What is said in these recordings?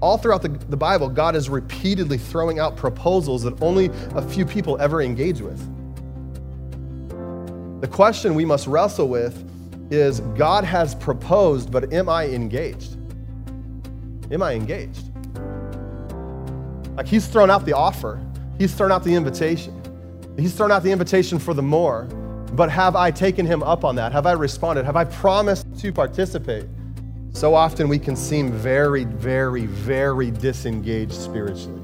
all throughout the, the Bible, God is repeatedly throwing out proposals that only a few people ever engage with. The question we must wrestle with is God has proposed, but am I engaged? Am I engaged? Like he's thrown out the offer, he's thrown out the invitation, he's thrown out the invitation for the more. But have I taken him up on that? Have I responded? Have I promised to participate? So often we can seem very, very, very disengaged spiritually.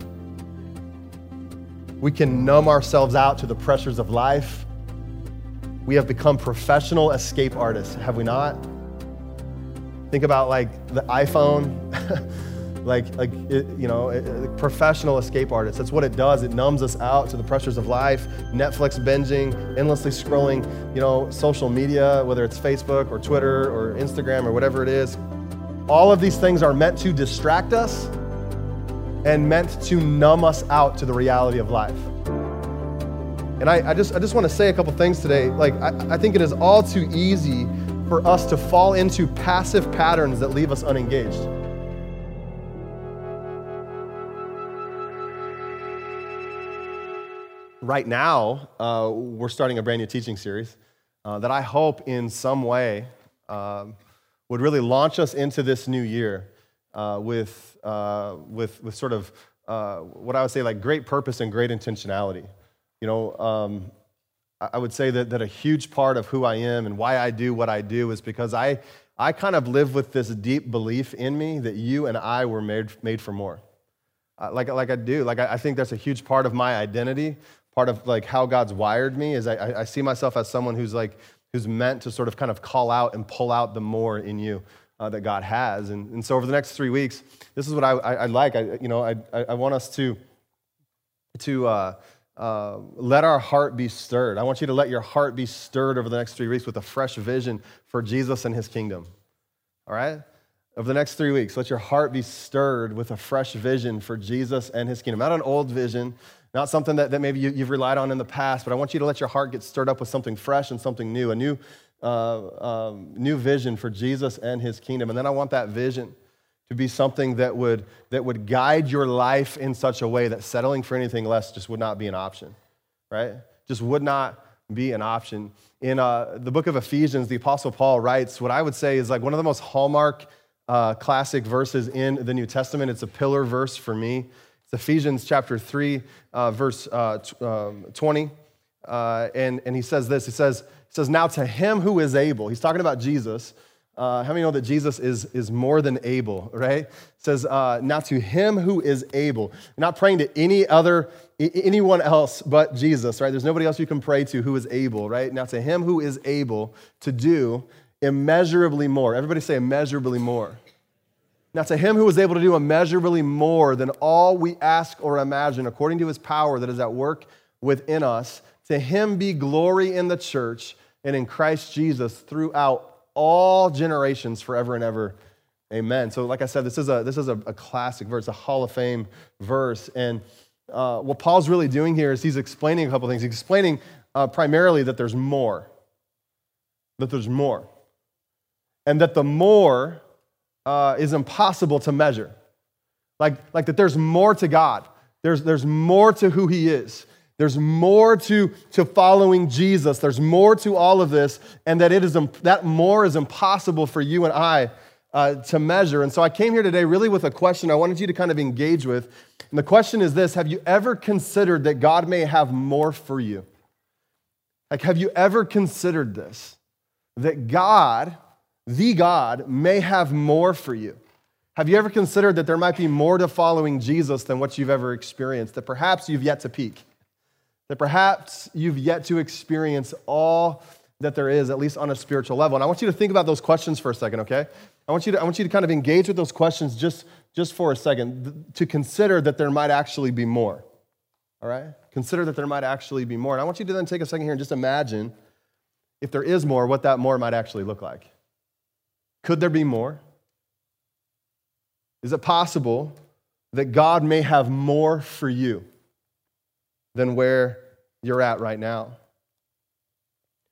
We can numb ourselves out to the pressures of life. We have become professional escape artists, have we not? Think about like the iPhone. like, like it, you know, it, professional escape artists. That's what it does. It numbs us out to the pressures of life, Netflix binging, endlessly scrolling, you know, social media, whether it's Facebook or Twitter or Instagram or whatever it is. All of these things are meant to distract us and meant to numb us out to the reality of life. And I, I just, I just want to say a couple things today. Like, I, I think it is all too easy for us to fall into passive patterns that leave us unengaged. right now, uh, we're starting a brand new teaching series uh, that I hope in some way um, would really launch us into this new year uh, with, uh, with, with sort of uh, what I would say like great purpose and great intentionality. You know, um, I would say that, that a huge part of who I am and why I do what I do is because I, I kind of live with this deep belief in me that you and I were made, made for more. Uh, like, like I do. Like, I, I think that's a huge part of my identity part of like how God's wired me is I, I see myself as someone who's like who's meant to sort of kind of call out and pull out the more in you uh, that God has. And, and so over the next three weeks, this is what I, I, I like. I, you know, I, I want us to, to uh, uh, let our heart be stirred. I want you to let your heart be stirred over the next three weeks with a fresh vision for Jesus and his kingdom. All right? Over the next three weeks, let your heart be stirred with a fresh vision for Jesus and his kingdom. Not an old vision, not something that, that maybe you, have relied on in the past, but I want you to let your heart get stirred up with something fresh and something new, a new, uh, um, new vision for Jesus and his kingdom. And then I want that vision to be something that would, that would guide your life in such a way that settling for anything less just would not be an option, right? Just would not be an option. In uh, the book of Ephesians, the Apostle Paul writes what I would say is like one of the most hallmark uh, classic verses in the New Testament. It's a pillar verse for me. Ephesians chapter 3, uh, verse uh, t- um, 20. Uh, and, and he says this he says, he says, Now to him who is able, he's talking about Jesus. Uh, how many know that Jesus is, is more than able, right? It says, uh, Now to him who is able. You're not praying to any other, anyone else but Jesus, right? There's nobody else you can pray to who is able, right? Now to him who is able to do immeasurably more. Everybody say immeasurably more now, to him who is able to do immeasurably more than all we ask or imagine, according to his power that is at work within us, to him be glory in the church and in Christ Jesus throughout all generations, forever and ever. Amen. So, like I said, this is a, this is a, a classic verse, a Hall of Fame verse. And uh, what Paul's really doing here is he's explaining a couple things. He's explaining uh, primarily that there's more, that there's more. And that the more uh, is impossible to measure. Like, like that there's more to God, there's, there's more to who He is. There's more to, to following Jesus. There's more to all of this, and that it is that more is impossible for you and I uh, to measure. And so I came here today really with a question I wanted you to kind of engage with. And the question is this Have you ever considered that God may have more for you? Like, have you ever considered this? That God the God, may have more for you. Have you ever considered that there might be more to following Jesus than what you've ever experienced? That perhaps you've yet to peak? That perhaps you've yet to experience all that there is, at least on a spiritual level. And I want you to think about those questions for a second, okay? I want you to, I want you to kind of engage with those questions just, just for a second, to consider that there might actually be more. All right? Consider that there might actually be more. And I want you to then take a second here and just imagine if there is more, what that more might actually look like. Could there be more? Is it possible that God may have more for you than where you're at right now?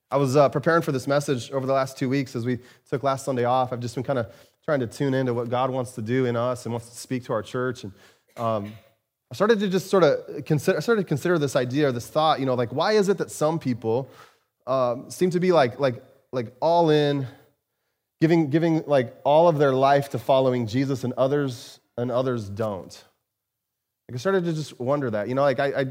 I was uh, preparing for this message over the last two weeks as we took last Sunday off. I've just been kind of trying to tune into what God wants to do in us and wants to speak to our church. And um, I started to just sort of consider, I started to consider this idea or this thought, you know, like why is it that some people um, seem to be like, like, like all in, giving, giving like all of their life to following Jesus and others and others don't? Like I started to just wonder that, you know, like I, I,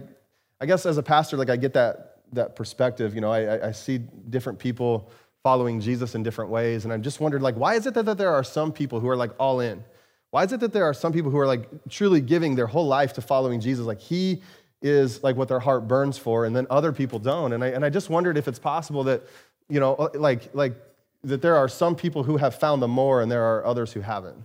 I guess as a pastor, like I get that, that perspective, you know, I, I see different people following Jesus in different ways. And I just wondered, like, why is it that, that there are some people who are like all in? Why is it that there are some people who are like truly giving their whole life to following Jesus? Like, he is like what their heart burns for, and then other people don't. And I, and I just wondered if it's possible that, you know, uh, like, like that there are some people who have found the more and there are others who haven't.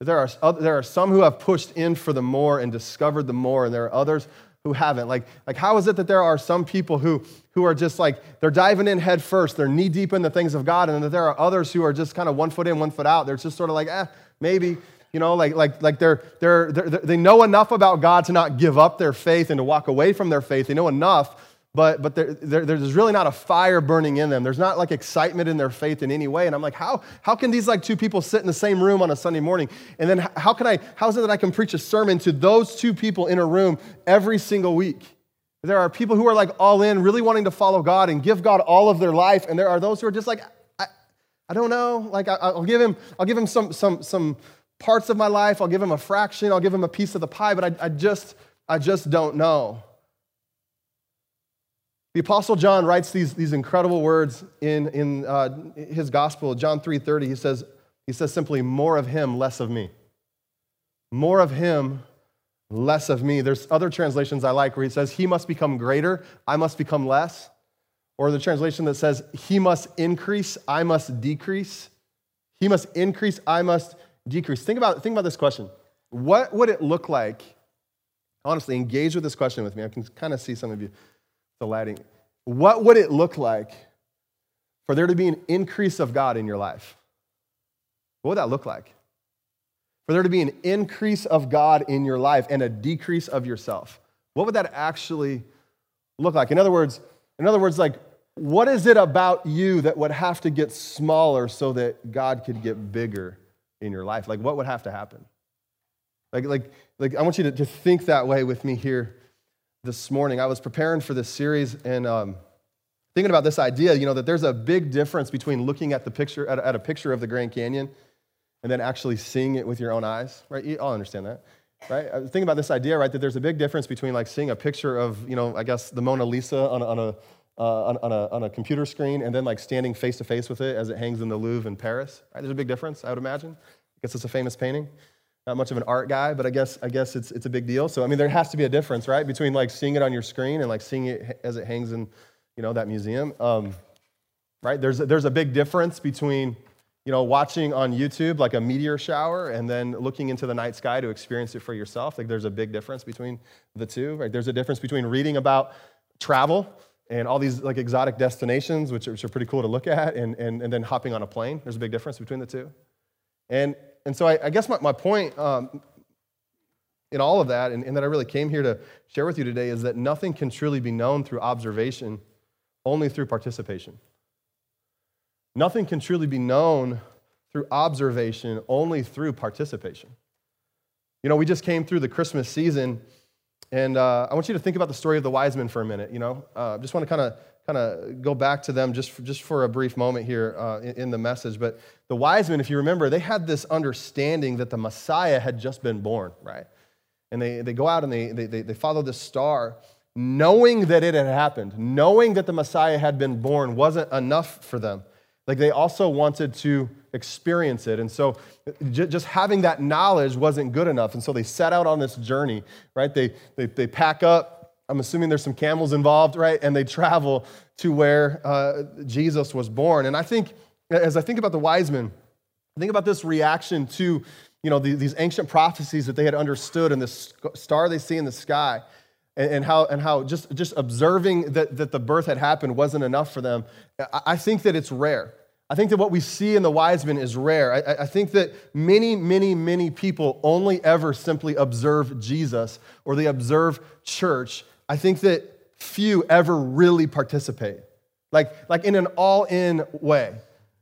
There are, there are some who have pushed in for the more and discovered the more, and there are others who haven't? Like, like how is it that there are some people who, who are just like, they're diving in head first, they're knee deep in the things of God, and that there are others who are just kind of one foot in, one foot out. They're just sort of like, eh, maybe, you know, like, like, like they're, they're, they're, they know enough about God to not give up their faith and to walk away from their faith. They know enough but, but there, there, there's really not a fire burning in them. There's not like excitement in their faith in any way. And I'm like, how, how can these like two people sit in the same room on a Sunday morning? And then how can I, how is it that I can preach a sermon to those two people in a room every single week? There are people who are like all in, really wanting to follow God and give God all of their life. And there are those who are just like, I, I don't know. Like I, will give him, I'll give him some, some, some parts of my life. I'll give him a fraction. I'll give him a piece of the pie, but I, I just, I just don't know. The Apostle John writes these, these incredible words in, in uh, his gospel, John 3.30. He says, he says simply, more of him, less of me. More of him, less of me. There's other translations I like where he says, he must become greater, I must become less. Or the translation that says, he must increase, I must decrease. He must increase, I must decrease. Think about, think about this question. What would it look like? Honestly, engage with this question with me. I can kind of see some of you the lighting. What would it look like for there to be an increase of God in your life? What would that look like? For there to be an increase of God in your life and a decrease of yourself. What would that actually look like? In other words, in other words, like, what is it about you that would have to get smaller so that God could get bigger in your life? Like, what would have to happen? Like, like, like I want you to, to think that way with me here this morning. I was preparing for this series and um, thinking about this idea, you know, that there's a big difference between looking at the picture at a, at a picture of the Grand Canyon and then actually seeing it with your own eyes, right? You all understand that, right? I was thinking about this idea, right, that there's a big difference between like seeing a picture of, you know, I guess the Mona Lisa on a, on a, uh, on, on, a, on a computer screen and then like standing face to face with it as it hangs in the Louvre in Paris. Right? There's a big difference, I would imagine. I guess it's a famous painting not much of an art guy, but I guess I guess it's it's a big deal. So I mean, there has to be a difference, right, between like seeing it on your screen and like seeing it as it hangs in, you know, that museum. Um, right? There's a, there's a big difference between you know watching on YouTube like a meteor shower and then looking into the night sky to experience it for yourself. Like there's a big difference between the two. Right? There's a difference between reading about travel and all these like exotic destinations, which are, which are pretty cool to look at, and, and, and then hopping on a plane. There's a big difference between the two. And and so I, I guess my, my point um, in all of that, and, and that I really came here to share with you today, is that nothing can truly be known through observation, only through participation. Nothing can truly be known through observation, only through participation. You know, we just came through the Christmas season, and uh, I want you to think about the story of the wise men for a minute. You know, uh, just want to kind of kind of go back to them just for, just for a brief moment here uh, in, in the message. But the wise men, if you remember, they had this understanding that the Messiah had just been born, right? And they, they go out and they, they, they follow this star, knowing that it had happened, knowing that the Messiah had been born wasn't enough for them. Like they also wanted to experience it. And so just having that knowledge wasn't good enough. And so they set out on this journey, right? They, they, they pack up I'm assuming there's some camels involved, right? And they travel to where uh, Jesus was born. And I think, as I think about the wise men, I think about this reaction to, you know, the, these ancient prophecies that they had understood and this star they see in the sky. And, how, and how just, just observing that, that the birth had happened wasn't enough for them. I, I think that it's rare. I think that what we see in the wise men is rare. I, I, think that many, many, many people only ever simply observe Jesus or they observe church I think that few ever really participate, like, like in an all in way.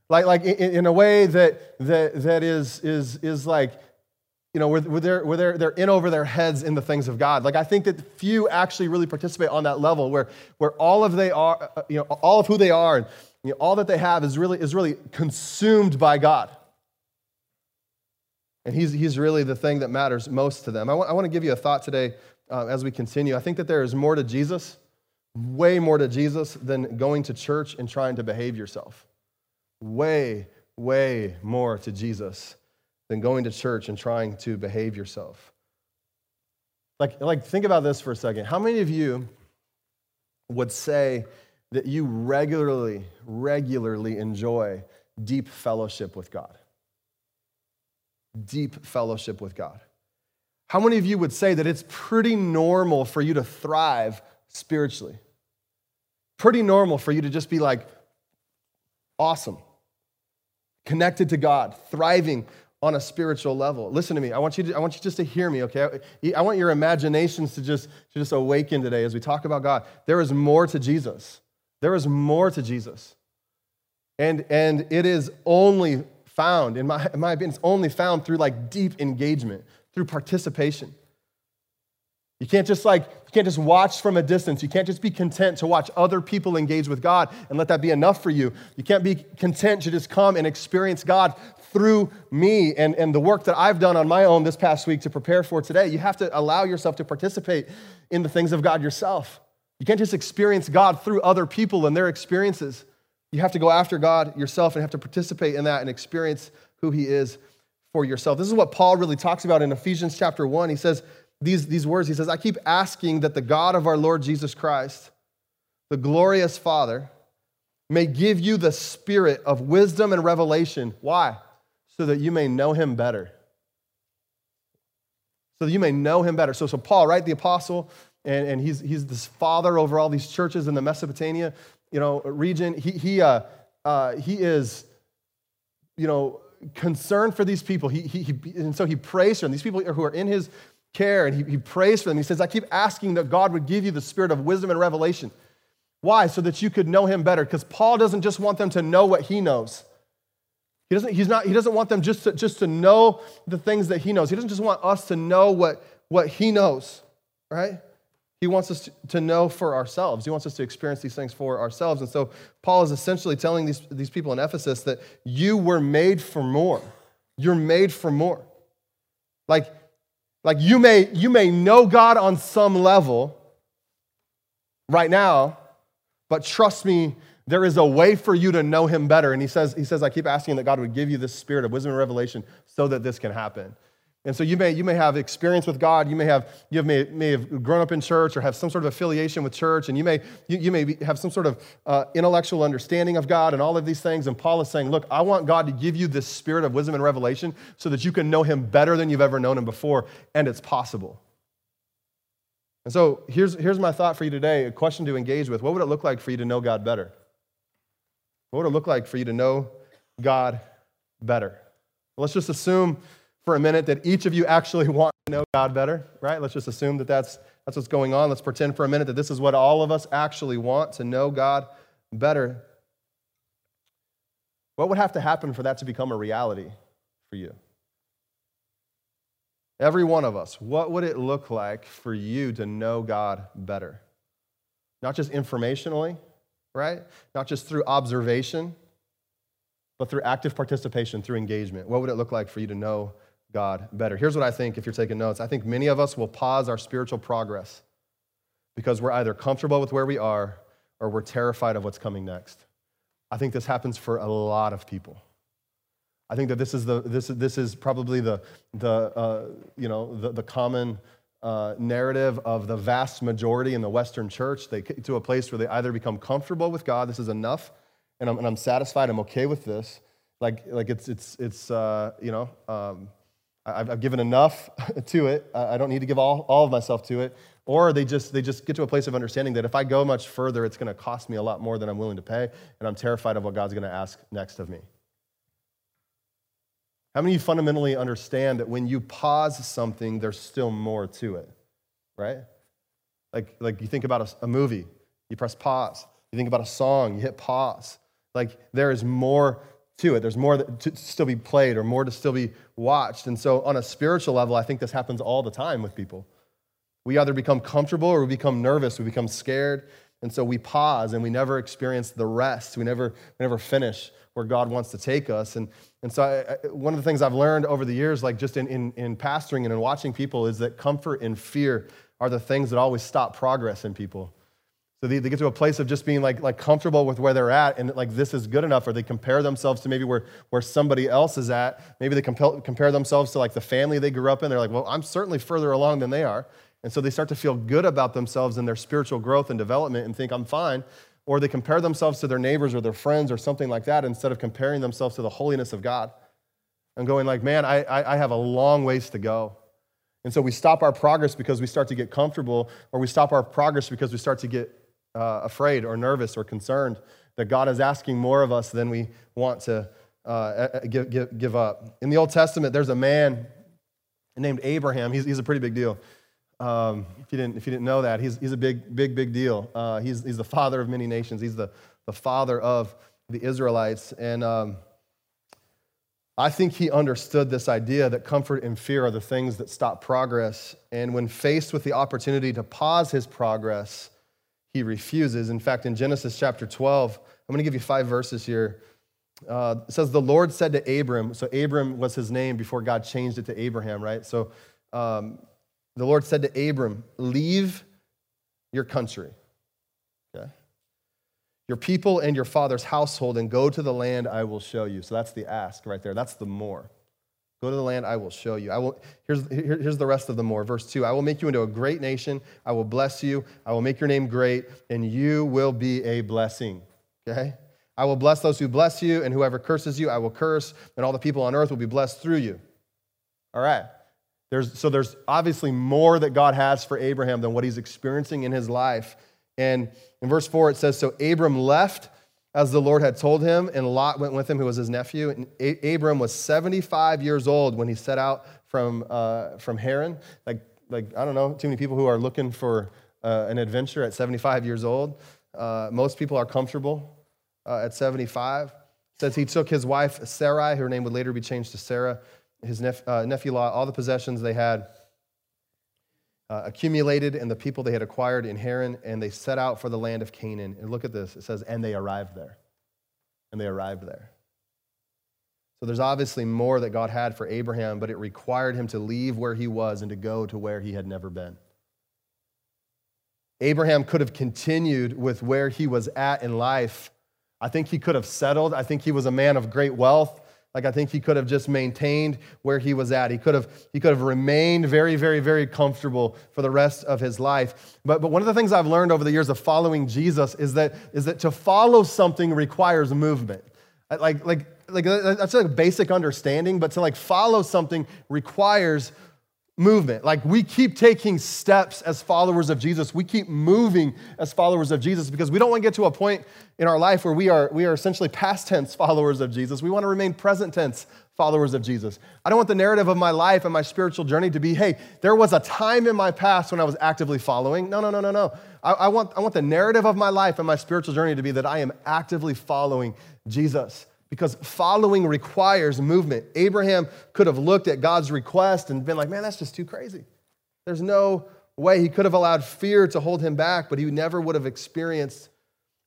Like, like in, a way that, that, that is, is, is like, you know, where, where, they're, where they're, they're in over their heads in the things of God. Like, I think that few actually really participate on that level where, where all of they are, uh, you know, all of who they are and you know, all that they have is really, is really consumed by God. And he's, he's really the thing that matters most to them. I want, I want to give you a thought today uh, as we continue. I think that there is more to Jesus, way more to Jesus than going to church and trying to behave yourself. Way, way more to Jesus than going to church and trying to behave yourself. Like, like think about this for a second. How many of you would say that you regularly, regularly enjoy deep fellowship with God? Deep fellowship with God. How many of you would say that it's pretty normal for you to thrive spiritually? Pretty normal for you to just be like awesome, connected to God, thriving on a spiritual level. Listen to me. I want you, to, I want you just to hear me, okay? I want your imaginations to just, to just awaken today as we talk about God. There is more to Jesus. There is more to Jesus. And, and it is only found, in my, in my opinion, it's only found through like deep engagement, through participation. You can't just like, you can't just watch from a distance. You can't just be content to watch other people engage with God and let that be enough for you. You can't be content to just come and experience God through me and, and the work that I've done on my own this past week to prepare for today. You have to allow yourself to participate in the things of God yourself. You can't just experience God through other people and their experiences. You have to go after God yourself and have to participate in that and experience who He is for yourself. This is what Paul really talks about in Ephesians chapter 1. He says these, these words He says, I keep asking that the God of our Lord Jesus Christ, the glorious Father, may give you the spirit of wisdom and revelation. Why? so that you may know him better. So that you may know him better. So, so Paul, right, the apostle, and, and he's, he's this father over all these churches in the Mesopotamia, you know, region. He, he, uh, uh, he is, you know, concerned for these people. He, he, he, and so he prays for them. These people who are in his care, and he, he prays for them. He says, I keep asking that God would give you the spirit of wisdom and revelation. Why? So that you could know him better. Because Paul doesn't just want them to know what he knows. He doesn't, he's not, he doesn't want them just to, just to know the things that he knows. He doesn't just want us to know what, what he knows, right? He wants us to, know for ourselves. He wants us to experience these things for ourselves. And so Paul is essentially telling these, these people in Ephesus that you were made for more. You're made for more. Like, like you may you may know God on some level right now, but trust me, there is a way for you to know him better. And he says, he says, I keep asking that God would give you this spirit of wisdom and revelation so that this can happen. And so you may, you may have experience with God. You may have, you may, may have grown up in church or have some sort of affiliation with church. And you may, you, you may be, have some sort of uh, intellectual understanding of God and all of these things. And Paul is saying, look, I want God to give you this spirit of wisdom and revelation so that you can know him better than you've ever known him before. And it's possible. And so here's, here's my thought for you today, a question to engage with. What would it look like for you to know God better? What would it look like for you to know God better? Let's just assume for a minute that each of you actually want to know God better, right? Let's just assume that that's, that's what's going on. Let's pretend for a minute that this is what all of us actually want to know God better. What would have to happen for that to become a reality for you? Every one of us, what would it look like for you to know God better? Not just informationally, right? Not just through observation, but through active participation, through engagement. What would it look like for you to know God better? Here's what I think if you're taking notes. I think many of us will pause our spiritual progress because we're either comfortable with where we are or we're terrified of what's coming next. I think this happens for a lot of people. I think that this is, the, this, this is probably the, the, uh, you know, the, the common uh, narrative of the vast majority in the Western church. They get to a place where they either become comfortable with God, this is enough, and I'm, and I'm satisfied, I'm okay with this. Like, like it's, it's, it's uh, you know, um, I've, I've, given enough to it. I don't need to give all, all of myself to it. Or they just, they just get to a place of understanding that if I go much further, it's going to cost me a lot more than I'm willing to pay, and I'm terrified of what God's going to ask next of me. How many of you fundamentally understand that when you pause something, there's still more to it, right? Like, like you think about a, a movie, you press pause. You think about a song, you hit pause. Like there is more to it. There's more to still be played or more to still be watched. And so, on a spiritual level, I think this happens all the time with people. We either become comfortable or we become nervous, we become scared. And so we pause and we never experience the rest. We never, we never finish where God wants to take us. And, and so, I, I, one of the things I've learned over the years, like just in, in, in pastoring and in watching people, is that comfort and fear are the things that always stop progress in people. So they, they get to a place of just being like, like comfortable with where they're at and like this is good enough, or they compare themselves to maybe where, where somebody else is at. Maybe they compel, compare themselves to like the family they grew up in. They're like, well, I'm certainly further along than they are. And so they start to feel good about themselves and their spiritual growth and development and think, I'm fine. Or they compare themselves to their neighbors or their friends or something like that instead of comparing themselves to the holiness of God and going like, man, I, I have a long ways to go. And so we stop our progress because we start to get comfortable, or we stop our progress because we start to get uh, afraid or nervous or concerned that God is asking more of us than we want to uh, give, give, give, up. In the Old Testament, there's a man named Abraham. He's, he's a pretty big deal. Um, if, you didn't, if you didn't know that, he's, he's a big, big, big deal. Uh, he's, he's the father of many nations, he's the, the father of the Israelites. And um, I think he understood this idea that comfort and fear are the things that stop progress. And when faced with the opportunity to pause his progress, he refuses. In fact, in Genesis chapter 12, I'm going to give you five verses here. Uh, it says, The Lord said to Abram, so Abram was his name before God changed it to Abraham, right? So um, the Lord said to Abram, Leave your country, okay? Your people and your father's household, and go to the land I will show you. So that's the ask right there. That's the more. Go to the land I will show you. I will, here's, here, here's the rest of the more. Verse 2 I will make you into a great nation. I will bless you. I will make your name great, and you will be a blessing. Okay? I will bless those who bless you, and whoever curses you, I will curse, and all the people on earth will be blessed through you. All right. There's, so there's obviously more that God has for Abraham than what he's experiencing in his life. And in verse 4, it says So Abram left as the Lord had told him, and Lot went with him, who was his nephew. And a- Abram was 75 years old when he set out from, uh, from Haran. Like, like, I don't know, too many people who are looking for uh, an adventure at 75 years old. Uh, most people are comfortable uh, at 75. It says he took his wife Sarai, her name would later be changed to Sarah, his nep- uh, nephew Lot, all the possessions they had uh, accumulated and the people they had acquired in Haran, and they set out for the land of Canaan. And look at this it says, and they arrived there. And they arrived there. So there's obviously more that God had for Abraham, but it required him to leave where he was and to go to where he had never been. Abraham could have continued with where he was at in life. I think he could have settled. I think he was a man of great wealth. Like I think he could have just maintained where he was at. He could have, he could have remained very, very, very comfortable for the rest of his life. But, but one of the things I've learned over the years of following Jesus is that, is that to follow something requires movement. Like, like, like that's like a basic understanding, but to like follow something requires movement. Like we keep taking steps as followers of Jesus. We keep moving as followers of Jesus because we don't want to get to a point in our life where we are, we are essentially past tense followers of Jesus. We want to remain present tense followers of Jesus. I don't want the narrative of my life and my spiritual journey to be, hey, there was a time in my past when I was actively following. No, no, no, no, no. I, I want, I want the narrative of my life and my spiritual journey to be that I am actively following Jesus because following requires movement. Abraham could have looked at God's request and been like, man, that's just too crazy. There's no way. He could have allowed fear to hold him back, but he never would have experienced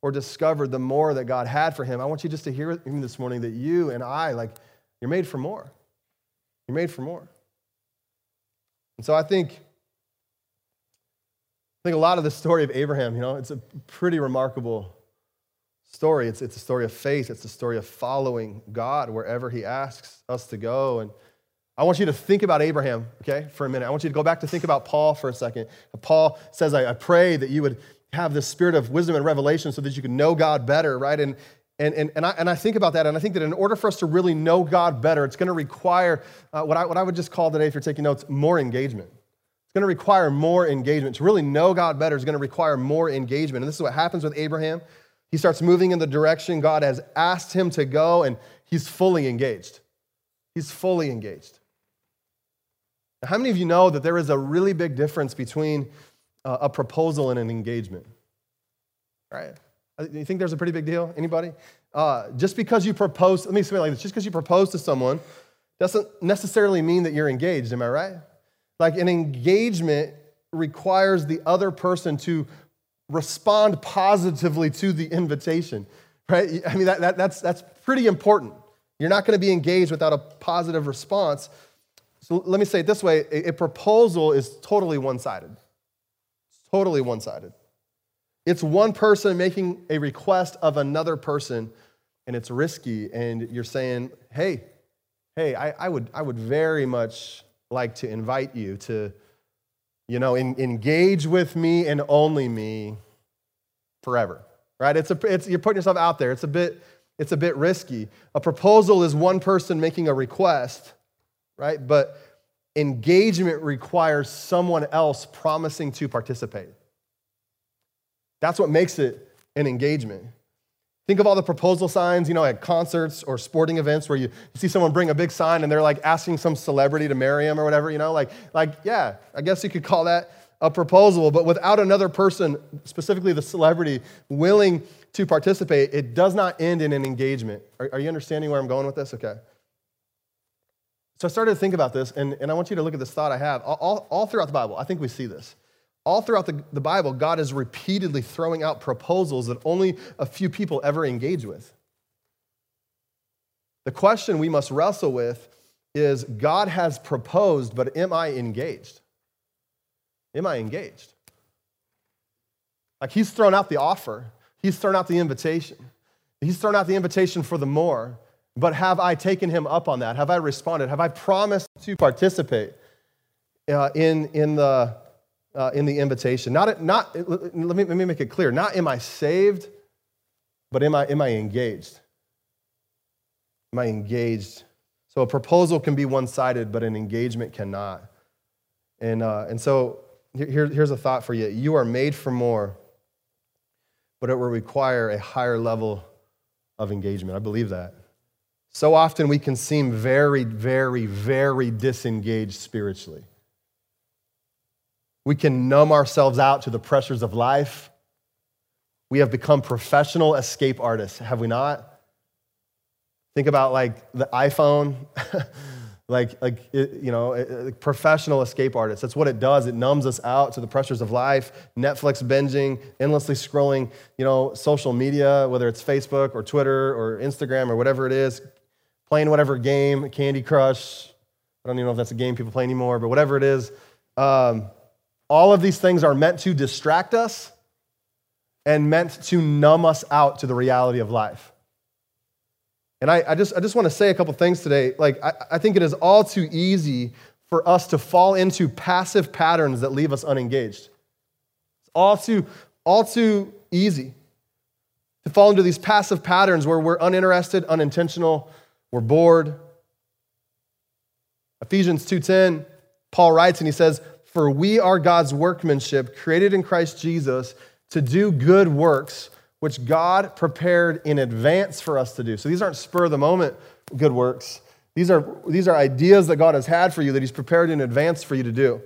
or discovered the more that God had for him. I want you just to hear this morning that you and I, like, you're made for more. You're made for more. And so I think, I think a lot of the story of Abraham, you know, it's a pretty remarkable story. It's, it's a story of faith, it's a story of following God wherever He asks us to go. And I want you to think about Abraham, okay, for a minute. I want you to go back to think about Paul for a second. Paul says, I, I pray that you would have the spirit of wisdom and revelation so that you can know God better, right? And and, and, and, I, and I think about that, and I think that in order for us to really know God better, it's going to require uh, what, I, what I would just call today, if you're taking notes, more engagement. It's going to require more engagement. To really know God better is going to require more engagement. And this is what happens with Abraham. He starts moving in the direction God has asked him to go, and he's fully engaged. He's fully engaged. Now, how many of you know that there is a really big difference between uh, a proposal and an engagement? Right? Uh, you think there's a pretty big deal? Anybody? Uh, just because you propose, let me say it like this just because you propose to someone doesn't necessarily mean that you're engaged, am I right? Like an engagement requires the other person to respond positively to the invitation, right? I mean, that, that, that's, that's pretty important. You're not going to be engaged without a positive response. So let me say it this way a, a proposal is totally one sided. Totally one sided. It's one person making a request of another person, and it's risky. And you're saying, hey, hey, I, I would, I would very much like to invite you to, you know, in, engage with me and only me forever, right? It's a, it's, you're putting yourself out there. It's a bit, it's a bit risky. A proposal is one person making a request, right? But engagement requires someone else promising to participate. That's what makes it an engagement. Think of all the proposal signs, you know, at concerts or sporting events where you, see someone bring a big sign and they're like asking some celebrity to marry them or whatever, you know, like, like, yeah, I guess you could call that a proposal, but without another person, specifically the celebrity, willing to participate, it does not end in an engagement. Are, are you understanding where I'm going with this? Okay. So I started to think about this, and, and I want you to look at this thought I have. All, all, all throughout the Bible, I think we see this. All throughout the, the Bible, God is repeatedly throwing out proposals that only a few people ever engage with. The question we must wrestle with is God has proposed, but am I engaged? Am I engaged? Like he's thrown out the offer, he's thrown out the invitation, he's thrown out the invitation for the more. But have I taken him up on that? Have I responded? Have I promised to participate uh, in, in the uh, in the invitation. Not, not let, me, let me make it clear not am I saved, but am I, am I engaged? Am I engaged? So a proposal can be one sided, but an engagement cannot. And, uh, and so here, here's a thought for you you are made for more, but it will require a higher level of engagement. I believe that. So often we can seem very, very, very disengaged spiritually. We can numb ourselves out to the pressures of life. We have become professional escape artists, have we not? Think about like the iPhone, like, like you know, professional escape artists. That's what it does. It numbs us out to the pressures of life, Netflix binging, endlessly scrolling, you know, social media, whether it's Facebook or Twitter or Instagram or whatever it is, playing whatever game, Candy Crush. I don't even know if that's a game people play anymore, but whatever it is. Um, all of these things are meant to distract us and meant to numb us out to the reality of life. And I, I just, I just want to say a couple things today. Like, I, I think it is all too easy for us to fall into passive patterns that leave us unengaged. It's all too, all too easy to fall into these passive patterns where we're uninterested, unintentional, we're bored. Ephesians 2:10, Paul writes and he says, for we are God's workmanship, created in Christ Jesus to do good works, which God prepared in advance for us to do. So these aren't spur of the moment good works. These are, these are ideas that God has had for you that He's prepared in advance for you to do.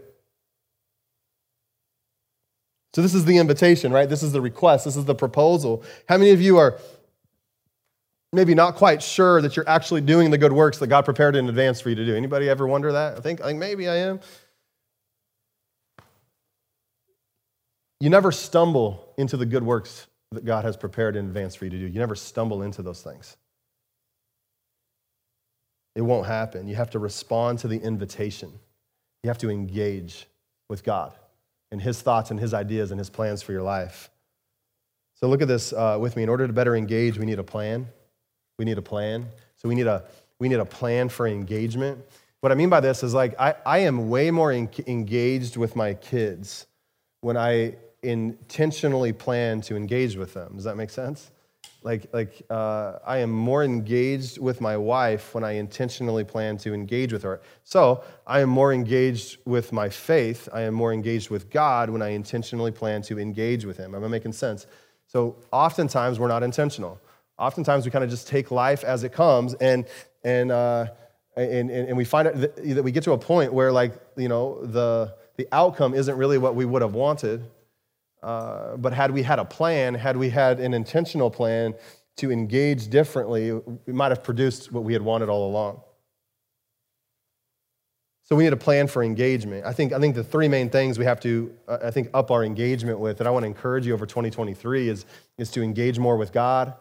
So this is the invitation, right? This is the request. This is the proposal. How many of you are maybe not quite sure that you're actually doing the good works that God prepared in advance for you to do? Anybody ever wonder that? I think, I think maybe I am. You never stumble into the good works that God has prepared in advance for you to do. You never stumble into those things. It won't happen. You have to respond to the invitation. You have to engage with God and His thoughts and His ideas and His plans for your life. So look at this uh, with me. In order to better engage, we need a plan. We need a plan. So we need a, we need a plan for engagement. What I mean by this is like I, I am way more en- engaged with my kids when I intentionally plan to engage with them. Does that make sense? Like, like uh, I am more engaged with my wife when I intentionally plan to engage with her. So I am more engaged with my faith. I am more engaged with God when I intentionally plan to engage with Him. Am I making sense? So oftentimes we're not intentional. Oftentimes we kind of just take life as it comes, and and uh, and, and we find that we get to a point where like you know the the outcome isn't really what we would have wanted uh, but had we had a plan, had we had an intentional plan, to engage differently, we might have produced what we had wanted all along. So we need a plan for engagement. I think, I think the three main things we have to, uh, I think, up our engagement with that I want to encourage you over 2023 is, is to engage more with God.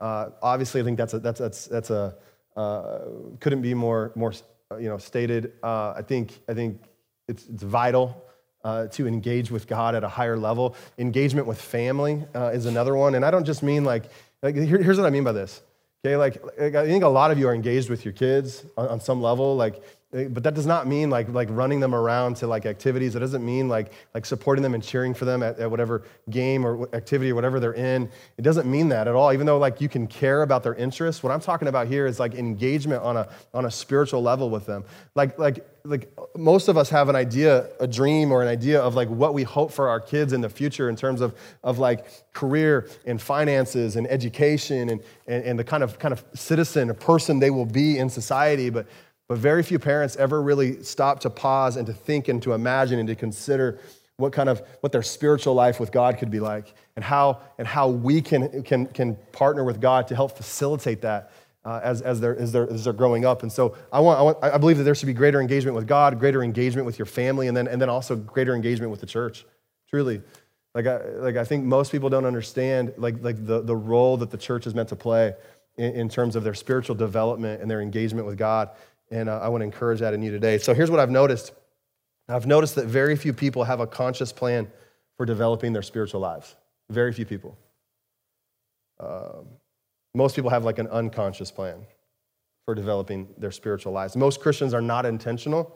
Uh, obviously, I think that's a, that's, that's, that's a uh, couldn't be more, more you know, stated. Uh, I think, I think it's, it's vital uh, to engage with God at a higher level. Engagement with family uh, is another one. And I don't just mean like, like here, here's what I mean by this. Okay, like, like, I think a lot of you are engaged with your kids on, on some level. Like Eh, but that does not mean like, like running them around to like activities. It doesn't mean like, like supporting them and cheering for them at, at whatever game or activity or whatever they're in. It doesn't mean that at all, even though like you can care about their interests. What I'm talking about here is like engagement on a, on a spiritual level with them. Like, like, like most of us have an idea, a dream or an idea of like what we hope for our kids in the future in terms of, of like career and finances and education and, and, and the kind of, kind of citizen or person they will be in society. But but very few parents ever really stop to pause and to think and to imagine and to consider what kind of what their spiritual life with God could be like and how and how we can can can partner with God to help facilitate that uh, as, as, they're, as, they're, as they're growing up. And so I, want, I, want, I believe that there should be greater engagement with God, greater engagement with your family, and then, and then also greater engagement with the church. Truly. Like I, like I think most people don't understand like, like the, the role that the church is meant to play in, in terms of their spiritual development and their engagement with God. And uh, I want to encourage that in you today. So here's what I've noticed I've noticed that very few people have a conscious plan for developing their spiritual lives. Very few people. Um, most people have like an unconscious plan for developing their spiritual lives. Most Christians are not intentional.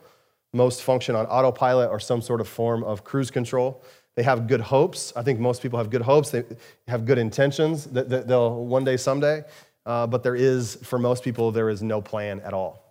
Most function on autopilot or some sort of form of cruise control. They have good hopes. I think most people have good hopes. They have good intentions that, they'll one day, someday. Uh, but there is, for most people, there is no plan at all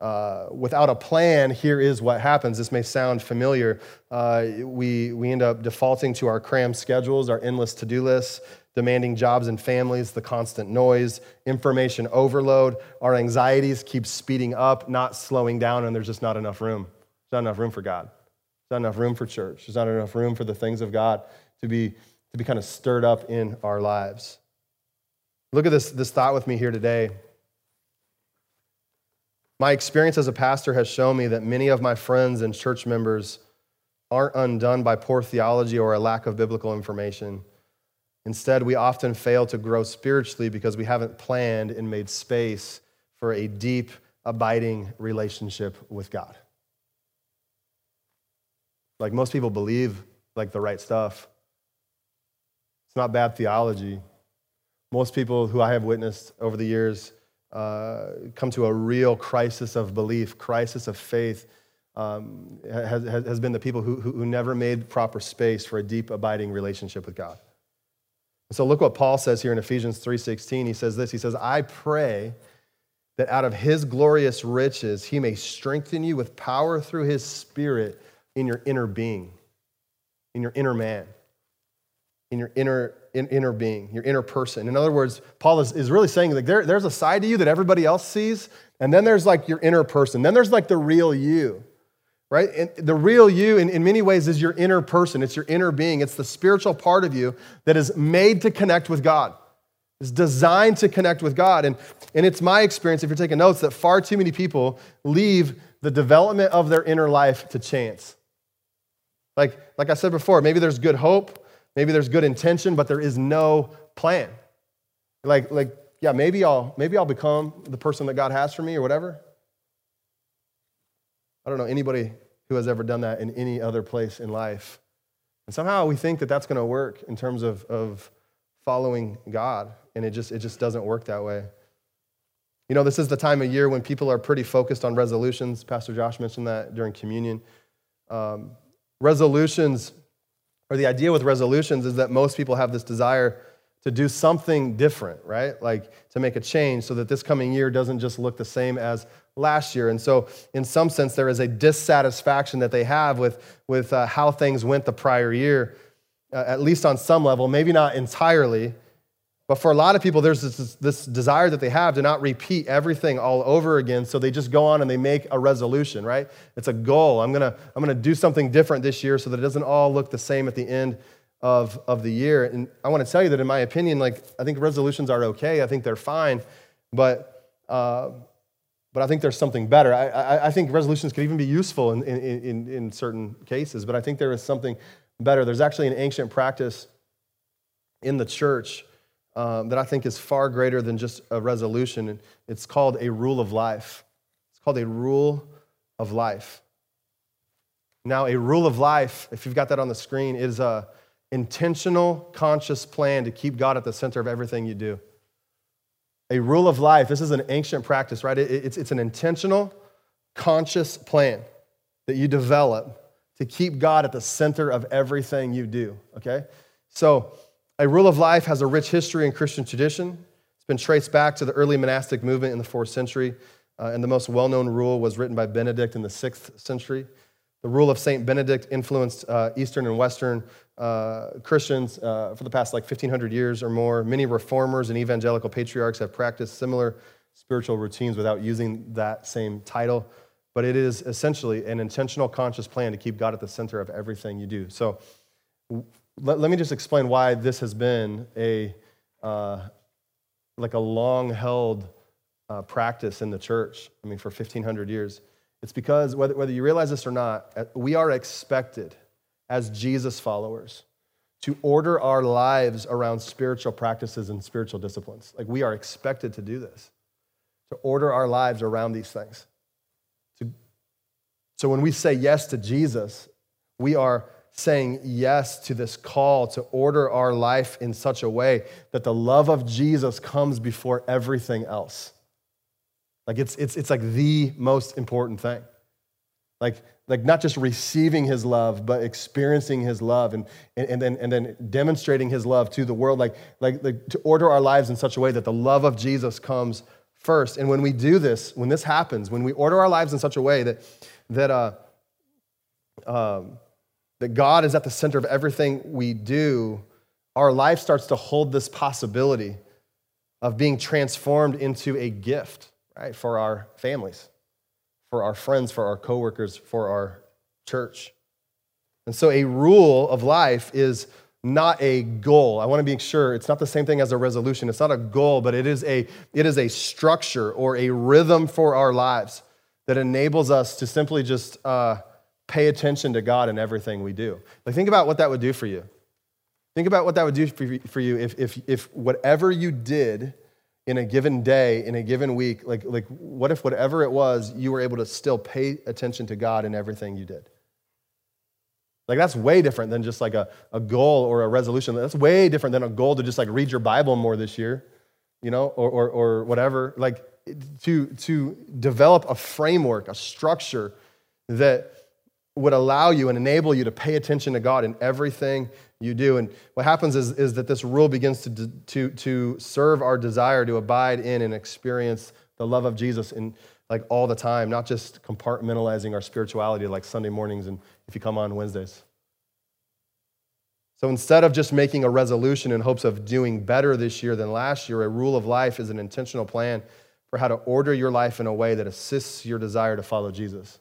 uh, without a plan, here is what happens. This may sound familiar. Uh, we, we end up defaulting to our crammed schedules, our endless to do lists, demanding jobs and families, the constant noise, information overload. Our anxieties keep speeding up, not slowing down, and there's just not enough room. There's not enough room for God. There's not enough room for church. There's not enough room for the things of God to be, to be kind of stirred up in our lives. Look at this, this thought with me here today. My experience as a pastor has shown me that many of my friends and church members aren't undone by poor theology or a lack of biblical information. Instead, we often fail to grow spiritually because we haven't planned and made space for a deep, abiding relationship with God. Like most people believe like the right stuff. It's not bad theology. Most people who I have witnessed over the years uh, come to a real crisis of belief, crisis of faith, um, has, has been the people who, who never made proper space for a deep, abiding relationship with God. So look what Paul says here in Ephesians 3:16. He says this. He says, "I pray that out of his glorious riches he may strengthen you with power through his spirit in your inner being, in your inner man, in your inner inner being, your inner person. In other words, Paul is, is really saying like there, there's a side to you that everybody else sees, and then there's like your inner person. Then there's like the real you, right? And the real you, in, in many ways, is your inner person. It's your inner being. It's the spiritual part of you that is made to connect with God. It's designed to connect with God. And, and it's my experience, if you're taking notes, that far too many people leave the development of their inner life to chance. Like, like I said before, maybe there's good hope, Maybe there's good intention, but there is no plan. Like, like yeah, maybe I'll, maybe I'll become the person that God has for me or whatever. I don't know anybody who has ever done that in any other place in life. And somehow we think that that's going to work in terms of, of following God, and it just, it just doesn't work that way. You know, this is the time of year when people are pretty focused on resolutions. Pastor Josh mentioned that during communion. Um, resolutions or the idea with resolutions is that most people have this desire to do something different, right? Like to make a change so that this coming year doesn't just look the same as last year. And so, in some sense, there is a dissatisfaction that they have with, with uh, how things went the prior year, uh, at least on some level, maybe not entirely. But for a lot of people, there's this, this, desire that they have to not repeat everything all over again. So they just go on and they make a resolution, right? It's a goal. I'm going to I'm to do something different this year so that it doesn't all look the same at the end of, of the year. And I want to tell you that, in my opinion, like, I think resolutions are okay. I think they're fine. But, uh, but I think there's something better. I, I, I, think resolutions could even be useful in, in, in, in certain cases, but I think there is something better. There's actually an ancient practice in the church um, that I think is far greater than just a resolution. It's called a rule of life. It's called a rule of life. Now, a rule of life, if you've got that on the screen, is a intentional, conscious plan to keep God at the center of everything you do. A rule of life, this is an ancient practice, right? It's, it's an intentional, conscious plan that you develop to keep God at the center of everything you do, okay? So, a rule of life has a rich history in Christian tradition. It's been traced back to the early monastic movement in the fourth century, uh, and the most well known rule was written by Benedict in the sixth century. The rule of St. Benedict influenced uh, Eastern and Western uh, Christians uh, for the past like 1,500 years or more. Many reformers and evangelical patriarchs have practiced similar spiritual routines without using that same title. But it is essentially an intentional, conscious plan to keep God at the center of everything you do. So let, let me just explain why this has been a uh, like a long held uh, practice in the church. I mean, for 1,500 years. It's because, whether, whether you realize this or not, uh, we are expected as Jesus followers to order our lives around spiritual practices and spiritual disciplines. Like we are expected to do this, to order our lives around these things. So when we say yes to Jesus, we are saying yes to this call to order our life in such a way that the love of Jesus comes before everything else. Like it's, it's, it's like the most important thing. Like, like not just receiving his love, but experiencing his love and, and, and, then, and then demonstrating his love to the world, like, like, like to order our lives in such a way that the love of Jesus comes first. And when we do this, when this happens, when we order our lives in such a way that, that, uh, um, that God is at the center of everything we do, our life starts to hold this possibility of being transformed into a gift right, for our families, for our friends, for our coworkers, for our church. And so a rule of life is not a goal. I want to be sure it's not the same thing as a resolution. It's not a goal, but it is a, it is a structure or a rhythm for our lives that enables us to simply just uh, pay attention to God in everything we do. Like, think about what that would do for you. Think about what that would do for you if, if, if whatever you did in a given day, in a given week, like, like what if whatever it was, you were able to still pay attention to God in everything you did? Like that's way different than just like a, a goal or a resolution. That's way different than a goal to just like read your Bible more this year, you know, or, or, or whatever. Like to, to develop a framework, a structure that would allow you and enable you to pay attention to God in everything you do. And what happens is, is that this rule begins to, to, to serve our desire to abide in and experience the love of Jesus in like all the time, not just compartmentalizing our spirituality like Sunday mornings and if you come on Wednesdays. So instead of just making a resolution in hopes of doing better this year than last year, a rule of life is an intentional plan for how to order your life in a way that assists your desire to follow Jesus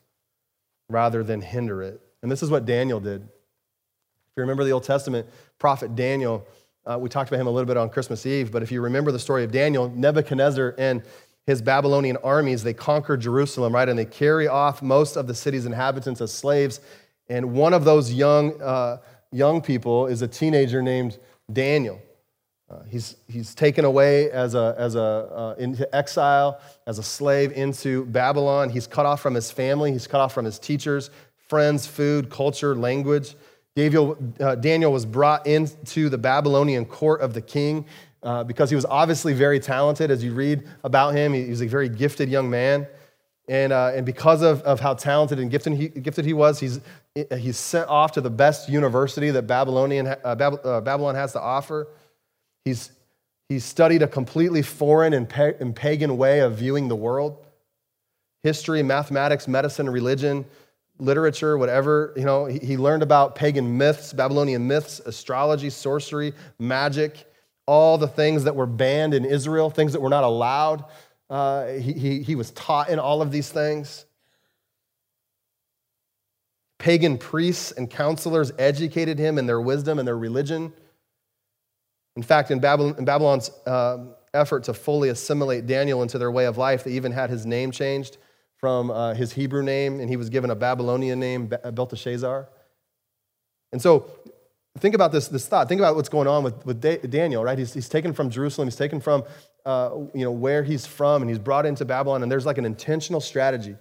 rather than hinder it. And this is what Daniel did If you remember the Old Testament prophet Daniel, uh, we talked about him a little bit on Christmas Eve, but if you remember the story of Daniel, Nebuchadnezzar and his Babylonian armies, they conquer Jerusalem, right? And they carry off most of the city's inhabitants as slaves. And one of those young, uh, young people is a teenager named Daniel. Uh, he's, he's taken away as a, as a, uh, into exile, as a slave into Babylon. He's cut off from his family, he's cut off from his teachers, friends, food, culture, language. Daniel, uh, Daniel was brought into the Babylonian court of the king uh, because he was obviously very talented. As you read about him, he, was a very gifted young man. And, uh, and because of, of how talented and gifted he, gifted he was, he's, he's sent off to the best university that Babylonian, uh, Babylon has to offer. He's, he's studied a completely foreign and, pa- and pagan way of viewing the world history, mathematics, medicine, religion, literature, whatever. You know, he, he learned about pagan myths, Babylonian myths, astrology, sorcery, magic, all the things that were banned in Israel, things that were not allowed. Uh, he, he, he was taught in all of these things. Pagan priests and counselors educated him in their wisdom and their religion. In fact, in, Babylon's uh, effort to fully assimilate Daniel into their way of life, they even had his name changed from uh, his Hebrew name, and he was given a Babylonian name, Belteshazzar. And so, think about this, this thought. Think about what's going on with, with Daniel, right? He's, he's taken from Jerusalem, he's taken from uh, you know, where he's from, and he's brought into Babylon, and there's like an intentional strategy.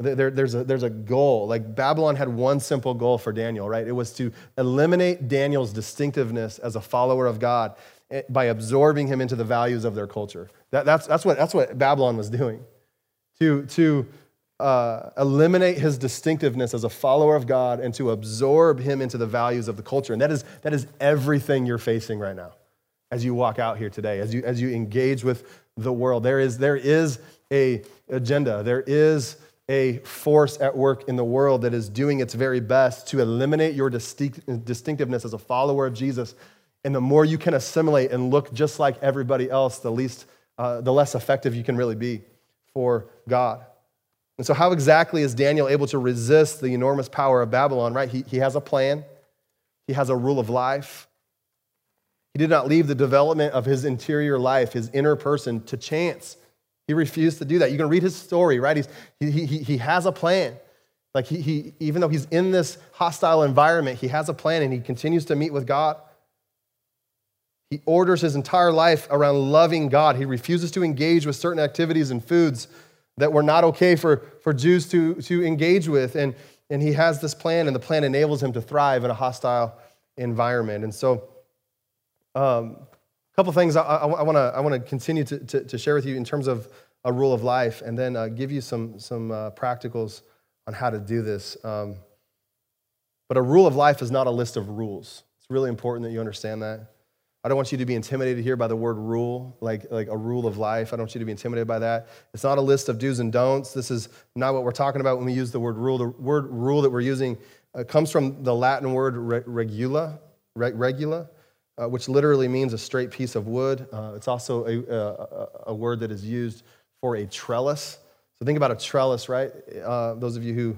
There, there's, a, there's a goal. Like Babylon had one simple goal for Daniel, right? It was to eliminate Daniel's distinctiveness as a follower of God eh, by absorbing him into the values of their culture. That, that's, that's, what, that's what Babylon was doing. To, to uh, eliminate his distinctiveness as a follower of God and to absorb him into the values of the culture. And that is, that is everything you're facing right now as you walk out here today, as you, as you engage with the world. There is, there is a agenda. There is a force at work in the world that is doing its very best to eliminate your distinct, distinctiveness as a follower of Jesus. And the more you can assimilate and look just like everybody else, the, least, uh, the less effective you can really be for God. And so, how exactly is Daniel able to resist the enormous power of Babylon, right? He, he has a plan, he has a rule of life. He did not leave the development of his interior life, his inner person, to chance. He refused to do that. You can read his story, right? He's, he, he, he has a plan. Like, he, he, even though he's in this hostile environment, he has a plan and he continues to meet with God. He orders his entire life around loving God. He refuses to engage with certain activities and foods that were not okay for, for Jews to, to engage with. And, and he has this plan, and the plan enables him to thrive in a hostile environment. And so, um, couple things I, I, I want to continue to, to, to, share with you in terms of a rule of life, and then uh, give you some, some uh, practicals on how to do this. Um, but a rule of life is not a list of rules. It's really important that you understand that. I don't want you to be intimidated here by the word rule, like, like a rule of life. I don't want you to be intimidated by that. It's not a list of do's and don'ts. This is not what we're talking about when we use the word rule. The word rule that we're using uh, comes from the Latin word regula, regula, uh, which literally means a straight piece of wood. Uh, it's also a, a, a, word that is used for a trellis. So think about a trellis, right? Uh, those of you who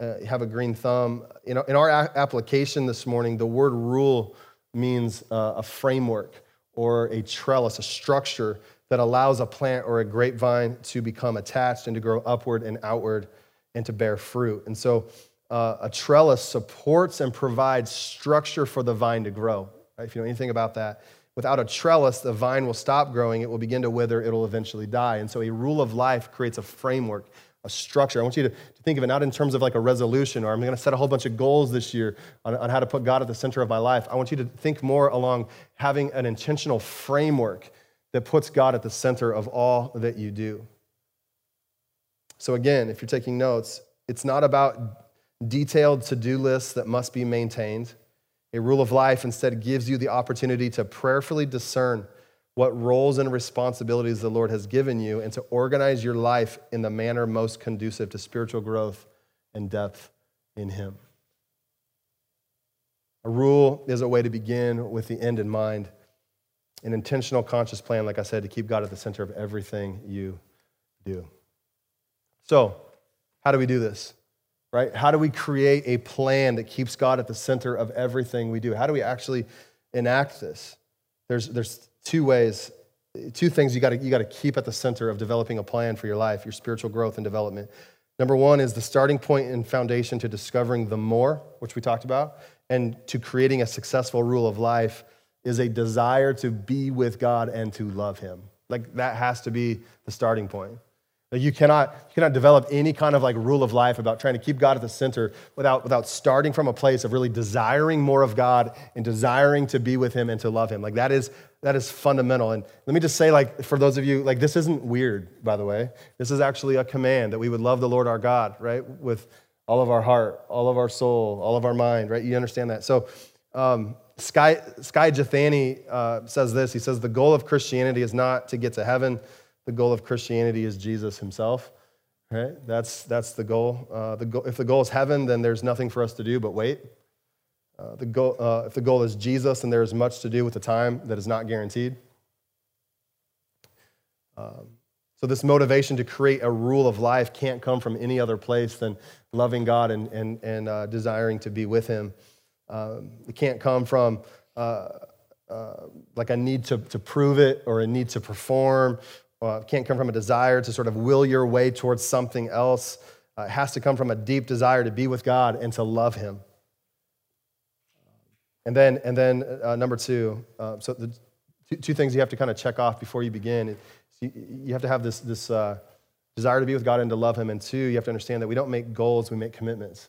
uh, have a green thumb. In our, in our application this morning, the word rule means uh, a framework or a trellis, a structure that allows a plant or a grapevine to become attached and to grow upward and outward and to bear fruit. And so uh, a trellis supports and provides structure for the vine to grow. If you know anything about that, without a trellis, the vine will stop growing, it will begin to wither, it'll eventually die. And so a rule of life creates a framework a structure. I want you to, to think of it not in terms of like a resolution or I'm going to set a whole bunch of goals this year on, on how to put God at the center of my life. I want you to think more along having an intentional framework that puts God at the center of all that you do. So, again, if you're taking notes, it's not about detailed to do lists that must be maintained. A rule of life instead gives you the opportunity to prayerfully discern what roles and responsibilities the Lord has given you and to organize your life in the manner most conducive to spiritual growth and depth in Him. A rule is a way to begin with the end in mind. An intentional, conscious plan, like I said, to keep God at the center of everything you do. So, how do we do this? Right? How do we create a plan that keeps God at the center of everything we do? How do we actually enact this? There's, there's two ways, two things you gotta, you gotta keep at the center of developing a plan for your life, your spiritual growth and development. Number one is the starting point and foundation to discovering the more, which we talked about, and to creating a successful rule of life is a desire to be with God and to love Him. Like that has to be the starting point. You cannot, you cannot develop any kind of like rule of life about trying to keep God at the center without, without starting from a place of really desiring more of God and desiring to be with Him and to love Him. Like that is, that is fundamental. And let me just say, like, for those of you, like, this isn't weird, by the way. This is actually a command that we would love the Lord our God, right? With all of our heart, all of our soul, all of our mind, right? You understand that. So, um, Skye, Skye Jethani uh, says this. He says, The goal of Christianity is not to get to heaven the goal of Christianity is Jesus himself. Right? That's, that's the goal. Uh, the If the goal is heaven, then there's nothing for us to do but wait. Uh, the goal, uh, if the goal is Jesus, then there is much to do with the time that is not guaranteed. Um, So, this motivation to create a rule of life can't come from any other place than loving God and, and, and uh, desiring to be with Him. Um, it can't come from uh, uh, like a need to, to prove it or a need to perform. Uh, can't come from a desire to sort of will your way towards something else. Uh, it has to come from a deep desire to be with God and to love Him. And then, and then uh, number two, so the two, two, things you have to kind of check off before you begin you have to have this, this uh, desire to be with God and to love Him. And two, you have to understand that we don't make goals, we make commitments.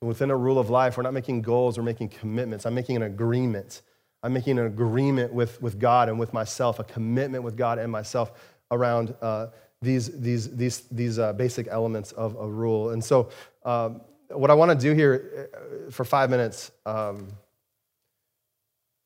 So within a rule of life, we're not making goals, we're making commitments. I'm making an agreement. I'm making an agreement with, with God and with myself, a commitment with God and myself around uh, these, these, these, these uh, basic elements of a rule. And so, um, what I want to do here uh, for five minutes um,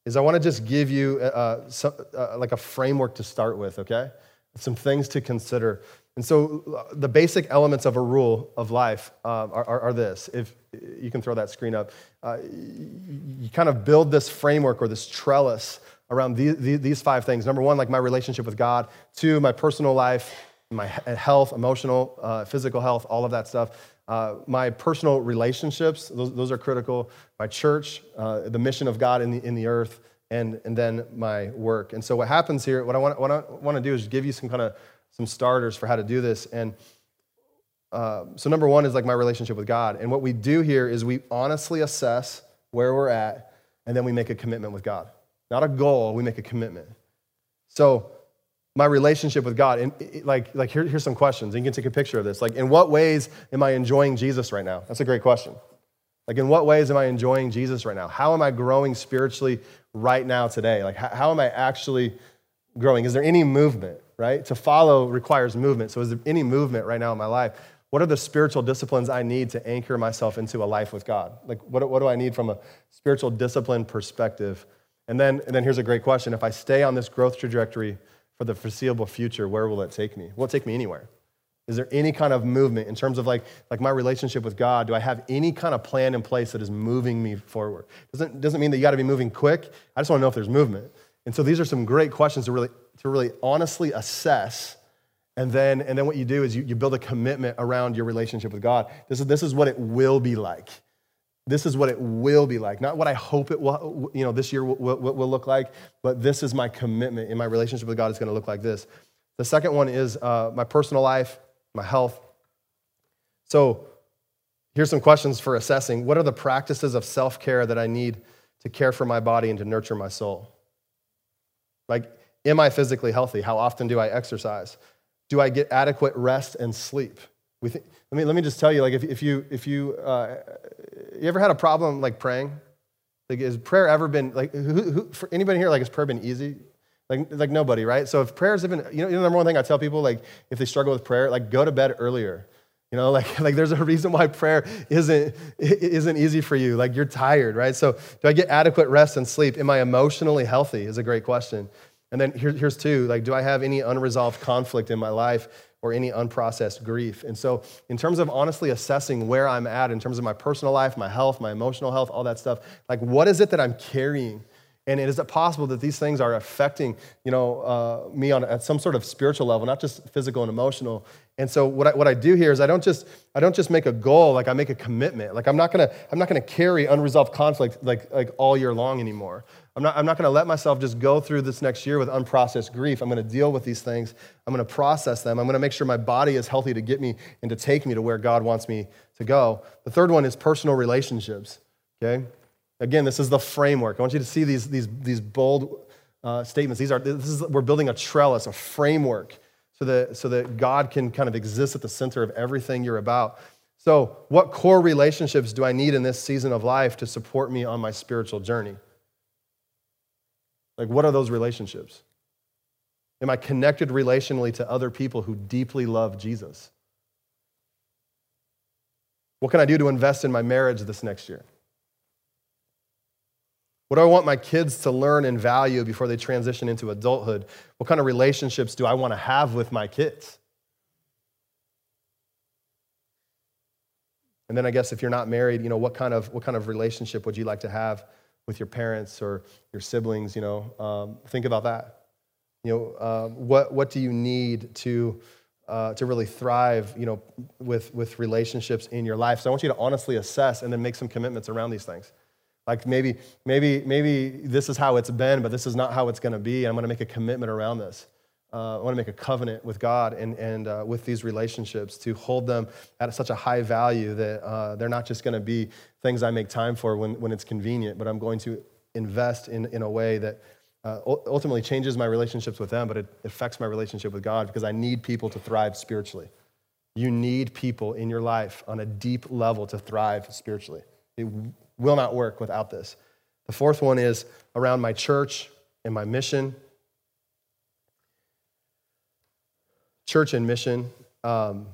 is I want to just give you uh, uh, like a framework to start with, okay? Some things to consider. And so the basic elements of a rule of life are, are, are, this. If you can throw that screen up, uh, you kind of build this framework or this trellis around these, these five things. Number one, like my relationship with God. Two, my personal life, my health, emotional, uh, physical health, all of that stuff. Uh, my personal relationships, those, those, are critical. My church, uh, the mission of God in the, in the earth, and, and then my work. And so what happens here, what I want, what I want to do is give you some kind of some starters for how to do this. And uh, so number one is like my relationship with God. And what we do here is we honestly assess where we're at, and then we make a commitment with God. Not a goal, we make a commitment. So my relationship with God. And like, like here, here's some questions. And you can take a picture of this. Like, in what ways am I enjoying Jesus right now? That's a great question. Like, in what ways am I enjoying Jesus right now? How am I growing spiritually right now today? Like, how, how am I actually growing? Is there any movement, right? To follow requires movement. So, is there any movement right now in my life? What are the spiritual disciplines I need to anchor myself into a life with God? Like, what, what do I need from a spiritual discipline perspective? And then, and then here's a great question. If I stay on this growth trajectory, for the foreseeable future, where will it take me? Will it take me anywhere? Is there any kind of movement in terms of like, like my relationship with God? Do I have any kind of plan in place that is moving me forward? Doesn't, doesn't mean that you got to be moving quick. I just want to know if there's movement. And so these are some great questions to really, to really honestly assess. And then, and then what you do is you, you build a commitment around your relationship with God. This is, this is what it will be like. This is what it will be like. Not what i hope it will you know this year will, will, will look like but this is my commitment in my relationship with god is going to look like this. The second one is uh, my personal life my health. So here's some questions for assessing. What are the practices of self-care that i need to care for my body and to nurture my soul? Like am i physically healthy? How often do i exercise do i get adequate rest and sleep let, me, let me just tell you, like, if, if you, if you, uh, you ever had a problem, like, praying? Like, has prayer ever been, like, who, who, for anybody here, like, has prayer been easy? Like, like nobody, right? So if prayers have been, you know, you know, the number one thing I tell people, like, if they struggle with prayer, like, go to bed earlier. You know, like, like there's a reason why prayer isn't, isn't easy for you. Like, you're tired, right? So do I get adequate rest and sleep? Am I emotionally healthy is a great question. And then here, here's two, like, do I have any unresolved conflict in my life? or any unprocessed grief. And so, in terms of honestly assessing where I'm at, in terms of my personal life, my health, my emotional health, all that stuff, like what is it that I'm carrying? And is it possible that these things are affecting, you know, uh, me on at some sort of spiritual level, not just physical and emotional? And so what I, what I do here is I don't just I don't just make a goal, like I make a commitment. Like I'm not gonna I'm not gonna carry unresolved conflict like like all year long anymore. I'm not, I'm not going to let myself just go through this next year with unprocessed grief. I'm going to deal with these things. I'm going to process them. I'm going to make sure my body is healthy to get me and to take me to where God wants me to go. The third one is personal relationships. Okay? Again, this is the framework. I want you to see these, these, these bold uh, statements. These are, this is, we're building a trellis, a framework, so that, so that God can kind of exist at the center of everything you're about. So, what core relationships do I need in this season of life to support me on my spiritual journey? Like, what are those relationships? Am I connected relationally to other people who deeply love Jesus? What can I do to invest in my marriage this next year? What do I want my kids to learn and value before they transition into adulthood? What kind of relationships do I want to have with my kids? And then I guess if you're not married, you know, what kind of, what kind of relationship would you like to have with your parents or your siblings, you know, um, think about that. You know, uh, what, what do you need to, uh, to really thrive, you know, with, with relationships in your life? So I want you to honestly assess and then make some commitments around these things. Like maybe, maybe, maybe this is how it's been, but this is not how it's to be. I'm to make a commitment around this. Uh, I want to make a covenant with God and, and uh, with these relationships to hold them at such a high value that uh, they're not just going to be things I make time for when, when it's convenient, but I'm going to invest in, in a way that uh, ultimately changes my relationships with them, but it affects my relationship with God because I need people to thrive spiritually. You need people in your life on a deep level to thrive spiritually. It will not work without this. The fourth one is around my church and my mission. Church and mission. Um,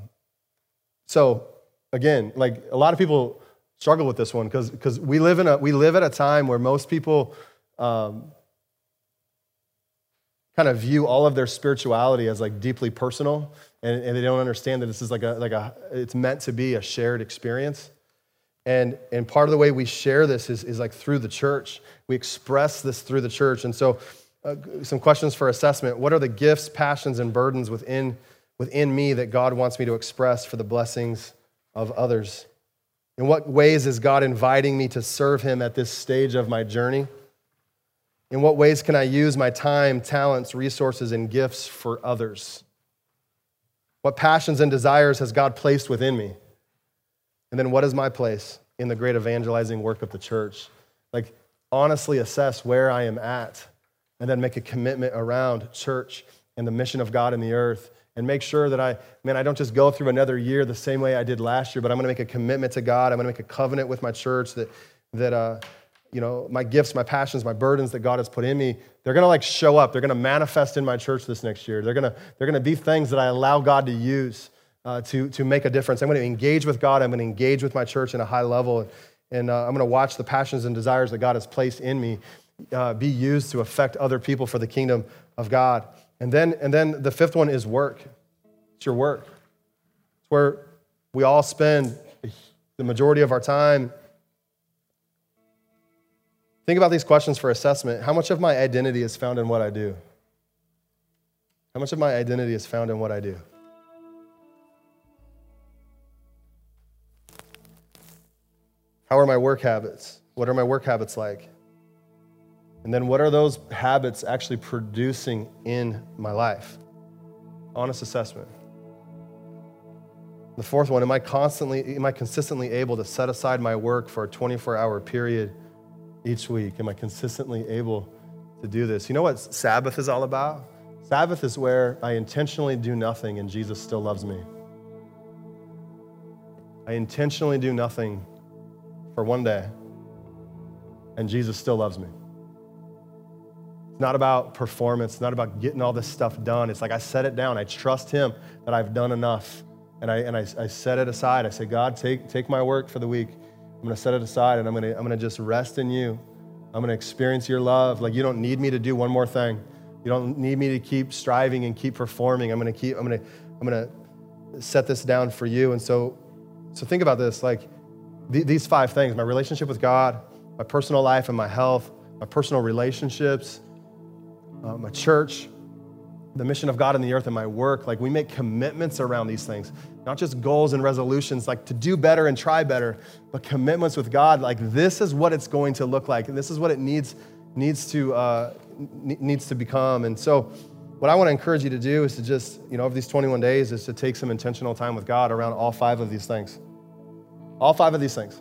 so, again, like a lot of people struggle with this one because because we live in a we live at a time where most people um, kind of view all of their spirituality as like deeply personal and, and, they don't understand that this is like a like a it's meant to be a shared experience. And and part of the way we share this is, is like through the church. We express this through the church. And so uh, some questions for assessment what are the gifts passions and burdens within within me that god wants me to express for the blessings of others in what ways is God inviting me to serve Him at this stage of my journey? In what ways can I use my time, talents, resources, and gifts for others? What passions and desires has God placed within me? And then what is my place in the great evangelizing work of the church? Like, honestly assess where I am at and then make a commitment around church and the mission of God in the earth and make sure that I, man, I don't just go through another year the same way I did last year, but I'm going to make a commitment to God. I'm going to make a covenant with my church that, that uh, you know, my gifts, my passions, my burdens that God has put in me, they're going to like show up. They're going to manifest in my church this next year. They're going to, they're going to be things that I allow God to use uh, to, to make a difference. I'm going to engage with God. I'm going to engage with my church in a high level. And uh, I'm going to watch the passions and desires that God has placed in me uh, be used to affect other people for the kingdom of God. And then, and then the fifth one is work. It's your work. It's where we all spend the majority of our time. Think about these questions for assessment. How much of my identity is found in what I do? How much of my identity is found in what I do? How are my work habits? What are my work habits like? And then what are those habits actually producing in my life? Honest assessment. The fourth one, am I constantly, am I consistently able to set aside my work for a 24 hour period each week? Am I consistently able to do this? You know what Sabbath is all about? Sabbath is where I intentionally do nothing and Jesus still loves me. I intentionally do nothing for one day and Jesus still loves me. Not about performance, not about getting all this stuff done. It's like I set it down. I trust Him that I've done enough. And I, and I, I set it aside. I say, God, take, take my work for the week. I'm going to set it aside and I'm going to, I'm going to just rest in you. I'm going to experience your love. Like, you don't need me to do one more thing. You don't need me to keep striving and keep performing. I'm going to keep, I'm going to, I'm going to set this down for you. And so, so think about this like th- these five things my relationship with God, my personal life and my health, my personal relationships, my church, the mission of God in the earth and my work. Like we make commitments around these things, not just goals and resolutions, like to do better and try better, but commitments with God. Like this is what it's going to look like, and this is what it needs needs to uh, needs to become. And so, what I want to encourage you to do is to just, you know, over these 21 days, is to take some intentional time with God around all five of these things. All five of these things.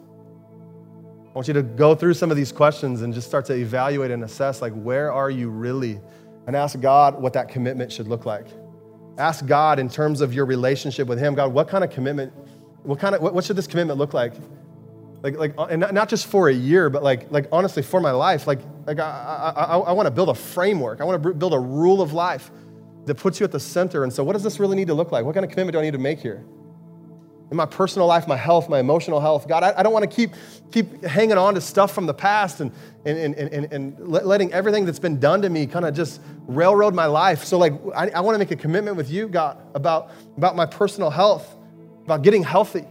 I want you to go through some of these questions and just start to evaluate and assess like, where are you really? And ask God what that commitment should look like. Ask God in terms of your relationship with Him, God, what kind of commitment, what kind of, what should this commitment look like? Like, like, uh, and not just for a year, but like, like honestly, for my life. Like, like I, I, I, I want to build a framework. I want to build a rule of life that puts you at the center. And so, what does this really need to look like? What kind of commitment do I need to make here? In my personal life, my health, my emotional health. God, I, I don't want to keep, keep hanging on to stuff from the past and, and, and, and, and letting everything that's been done to me kind of just railroad my life. So, like, I, I want to make a commitment with you, God, about, about my personal health, about getting healthy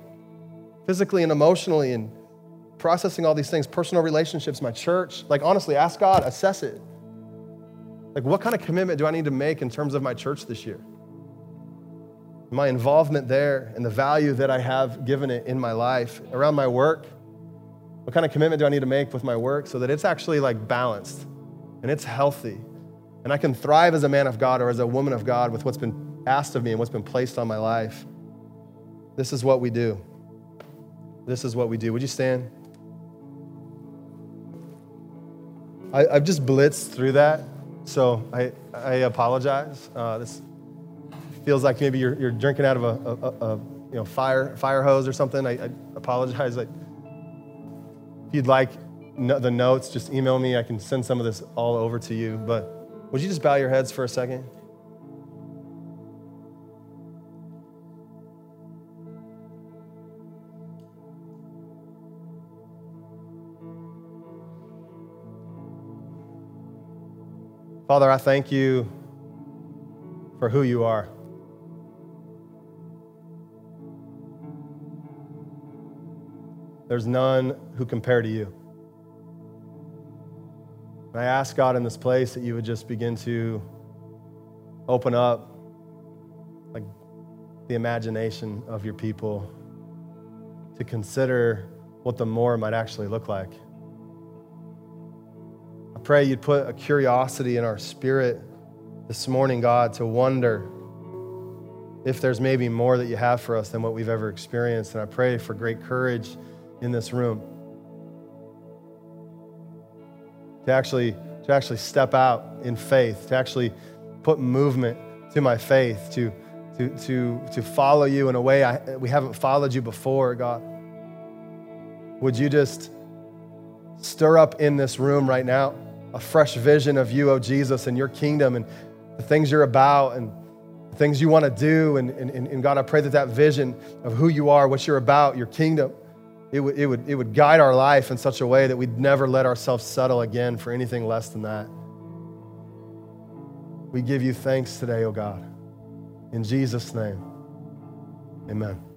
physically and emotionally and processing all these things, personal relationships, my church. Like, honestly, ask God, assess it. Like, what kind of commitment do I need to make in terms of my church this year? My involvement there and the value that I have given it in my life, around my work. What kind of commitment do I need to make with my work so that it's actually like balanced and it's healthy and I can thrive as a man of God or as a woman of God with what's been asked of me and what's been placed on my life? This is what we do. This is what we do. Would you stand? I, have just blitzed through that, so I, I apologize. Uh, this feels like maybe you're, you're drinking out of a, a, a you know, fire, fire hose or something. I, I apologize. Like, if you'd like no, the notes, just email me. I can send some of this all over to you. But would you just bow your heads for a second? Father, I thank you for who you are. There's none who compare to you. And I ask God in this place that you would just begin to open up like the imagination of your people to consider what the more might actually look like. I pray you'd put a curiosity in our spirit this morning, God, to wonder if there's maybe more that you have for us than what we've ever experienced. And I pray for great courage in this room to actually, to actually step out in faith, to actually put movement to my faith, to, to, to, to follow you in a way I, we haven't followed you before, God. Would you just stir up in this room right now a fresh vision of you, oh Jesus, and your kingdom and the things you're about and the things you want to do. And, and, and God, I pray that that vision of who you are, what you're about, your kingdom, it would, it, would, it would guide our life in such a way that we'd never let ourselves settle again for anything less than that. We give you thanks today, oh God. In Jesus' name, amen.